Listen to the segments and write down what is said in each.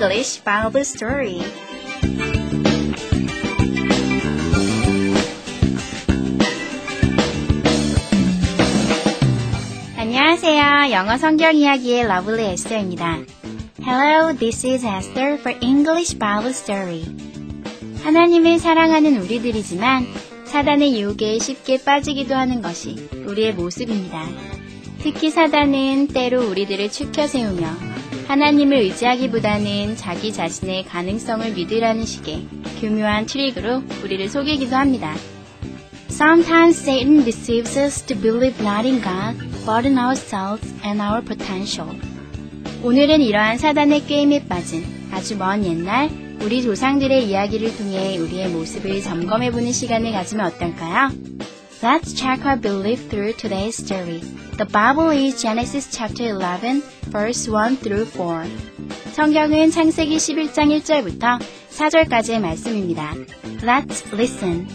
English Bible Story. 안녕하세요. 영어 성경 이야기의 lovely 에스터입니다. Hello, this is Esther for English Bible Story. 하나님을 사랑하는 우리들이지만 사단의 유혹에 쉽게 빠지기도 하는 것이 우리의 모습입니다. 특히 사단은 때로 우리들을 추켜 세우며 하나님을 의지하기보다는 자기 자신의 가능성을 믿으라는 식의 교묘한 트릭으로 우리를 속이기도 합니다. Sometimes Satan deceives us to believe not in God, but in ourselves and our potential. 오늘은 이러한 사단의 게임에 빠진 아주 먼 옛날 우리 조상들의 이야기를 통해 우리의 모습을 점검해보는 시간을 가지면 어떨까요? Let's check our belief through today's story. The Bible is Genesis chapter 11, verse 1 through 4. 성경은 창세기 11장 1절부터 4절까지의 말씀입니다. Let's listen.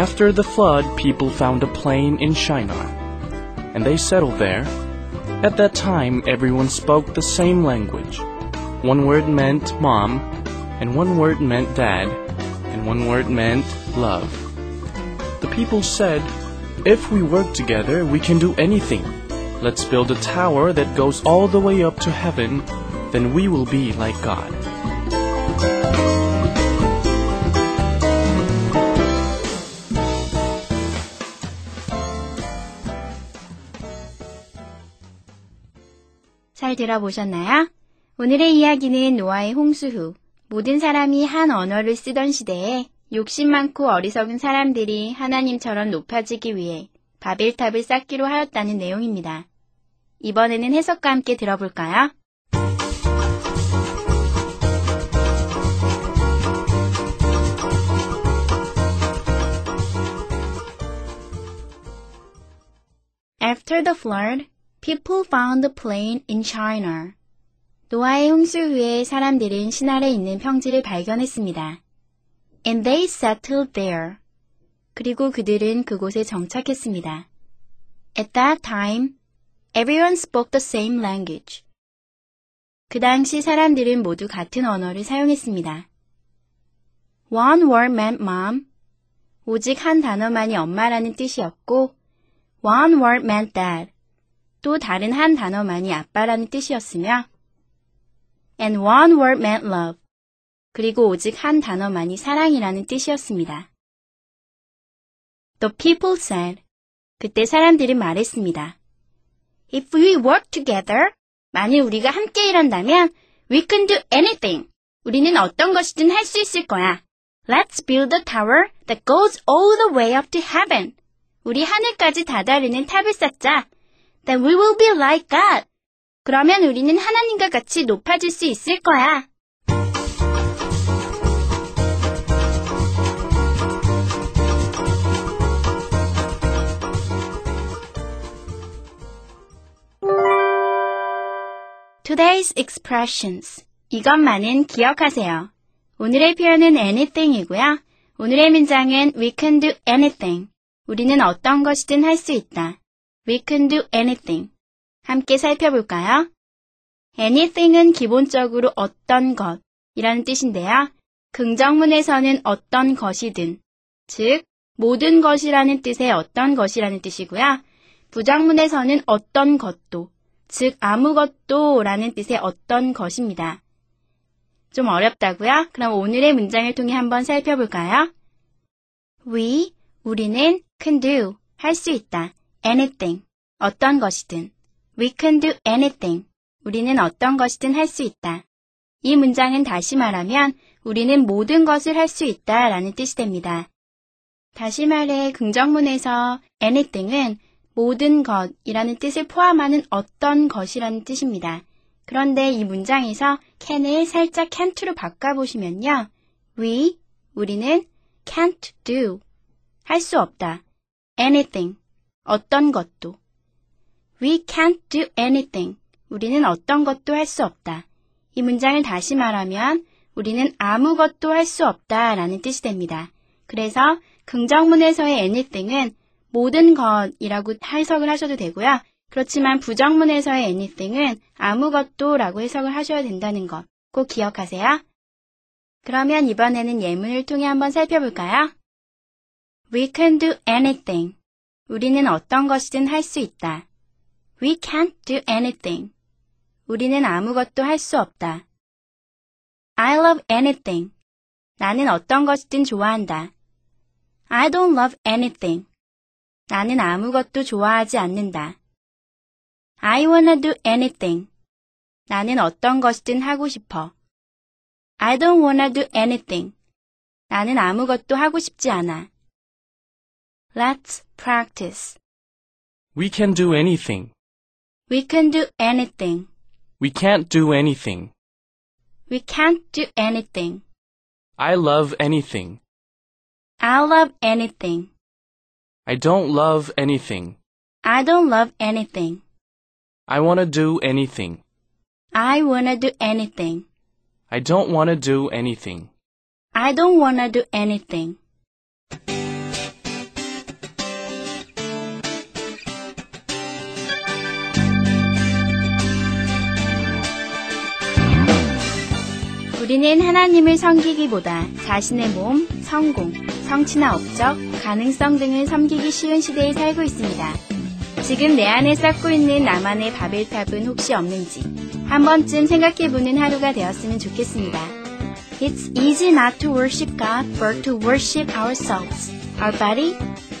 After the flood, people found a plain in Shinar, and they settled there. At that time, everyone spoke the same language. One word meant mom, and one word meant dad, and one word meant love. The people said, If we work together, we can do anything. Let's build a tower that goes all the way up to heaven, then we will be like God. 잘 들어보셨나요? 오늘의 이야기는 노아의 홍수 후 모든 사람이 한 언어를 쓰던 시대에 욕심 많고 어리석은 사람들이 하나님처럼 높아지기 위해 바벨탑을 쌓기로 하였다는 내용입니다. 이번에는 해석과 함께 들어볼까요? After the flood, people found a plain in China. 노아의 홍수 후에 사람들은 신할에 있는 평지를 발견했습니다. And they settled there. 그리고 그들은 그곳에 정착했습니다. At that time, everyone spoke the same language. 그 당시 사람들은 모두 같은 언어를 사용했습니다. One word meant mom. 오직 한 단어만이 엄마라는 뜻이었고, one word meant dad. 또 다른 한 단어만이 아빠라는 뜻이었으며 and one word meant love. 그리고 오직 한 단어만이 사랑이라는 뜻이었습니다. The people said. 그때 사람들은 말했습니다. If we work together, 만일 우리가 함께 일한다면 we can do anything. 우리는 어떤 것이든 할 수 있을 거야. Let's build a tower that goes all the way up to heaven. 우리 하늘까지 다다르는 탑을 쌓자. Then we will be like God. 그러면 우리는 하나님과 같이 높아질 수 있을 거야. Today's expressions. 이것만은 기억하세요. 오늘의 표현은 anything이고요. 오늘의 문장은 we can do anything. 우리는 어떤 것이든 할 수 있다. We can do anything. 함께 살펴볼까요? anything은 기본적으로 어떤 것이라는 뜻인데요. 긍정문에서는 어떤 것이든, 즉, 모든 것이라는 뜻의 어떤 것이라는 뜻이고요. 부정문에서는 어떤 것도, 즉 아무것도 라는 뜻의 어떤 것입니다. 좀 어렵다고요? 그럼 오늘의 문장을 통해 한번 살펴볼까요? We, 우리는 can do, 할 수 있다. Anything, 어떤 것이든. We can do anything, 우리는 어떤 것이든 할 수 있다. 이 문장은 다시 말하면 우리는 모든 것을 할 수 있다 라는 뜻이 됩니다. 다시 말해 긍정문에서 anything은 모든 것이라는 뜻을 포함하는 어떤 것이라는 뜻입니다. 그런데 이 문장에서 can을 살짝 can't로 바꿔보시면요. we, 우리는 can't do, 할 수 없다. anything, 어떤 것도. we can't do anything, 우리는 어떤 것도 할 수 없다. 이 문장을 다시 말하면 우리는 아무것도 할 수 없다 라는 뜻이 됩니다. 그래서 긍정문에서의 anything은 모든 것이라고 해석을 하셔도 되고요. 그렇지만 부정문에서의 anything은 아무것도 라고 해석을 하셔야 된다는 것 꼭 기억하세요. 그러면 이번에는 예문을 통해 한번 살펴볼까요? We can do anything. 우리는 어떤 것이든 할 수 있다. We can't do anything. 우리는 아무것도 할 수 없다. I love anything. 나는 어떤 것이든 좋아한다. I don't love anything. 나는 아무것도 좋아하지 않는다. I wanna do anything. 나는 어떤 것이든 하고 싶어. I don't wanna do anything. 나는 아무것도 하고 싶지 않아. Let's practice. We can do anything. We can do anything. We can't do anything. We can't do anything. I love anything. I love anything. I don't love anything. I don't love anything. I want to do anything. I wanna do anything. I don't want to do anything. I don't wanna do anything. 우리는 하나님을 섬기기보다 자신의 몸, 성공, 성취나 업적, 가능성 등을 섬기기 쉬운 시대에 살고 있습니다. 지금 내 안에 쌓고 있는 나만의 바벨탑은 혹시 없는지 한 번쯤 생각해보는 하루가 되었으면 좋겠습니다. It's easy not to worship God, but to worship ourselves, our body,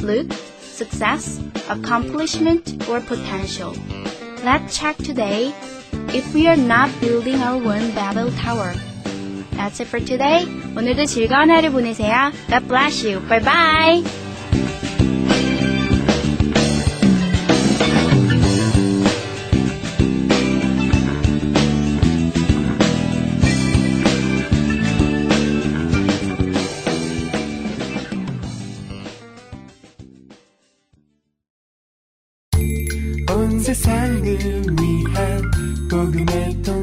look, success, accomplishment, or potential. Let's check today if we are not building our one Babel tower. That's it for today. 오늘도 즐거운 하루 보내세요. God bless you. Bye bye. 온 세상을 위한 복음의 통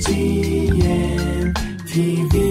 经验，体味。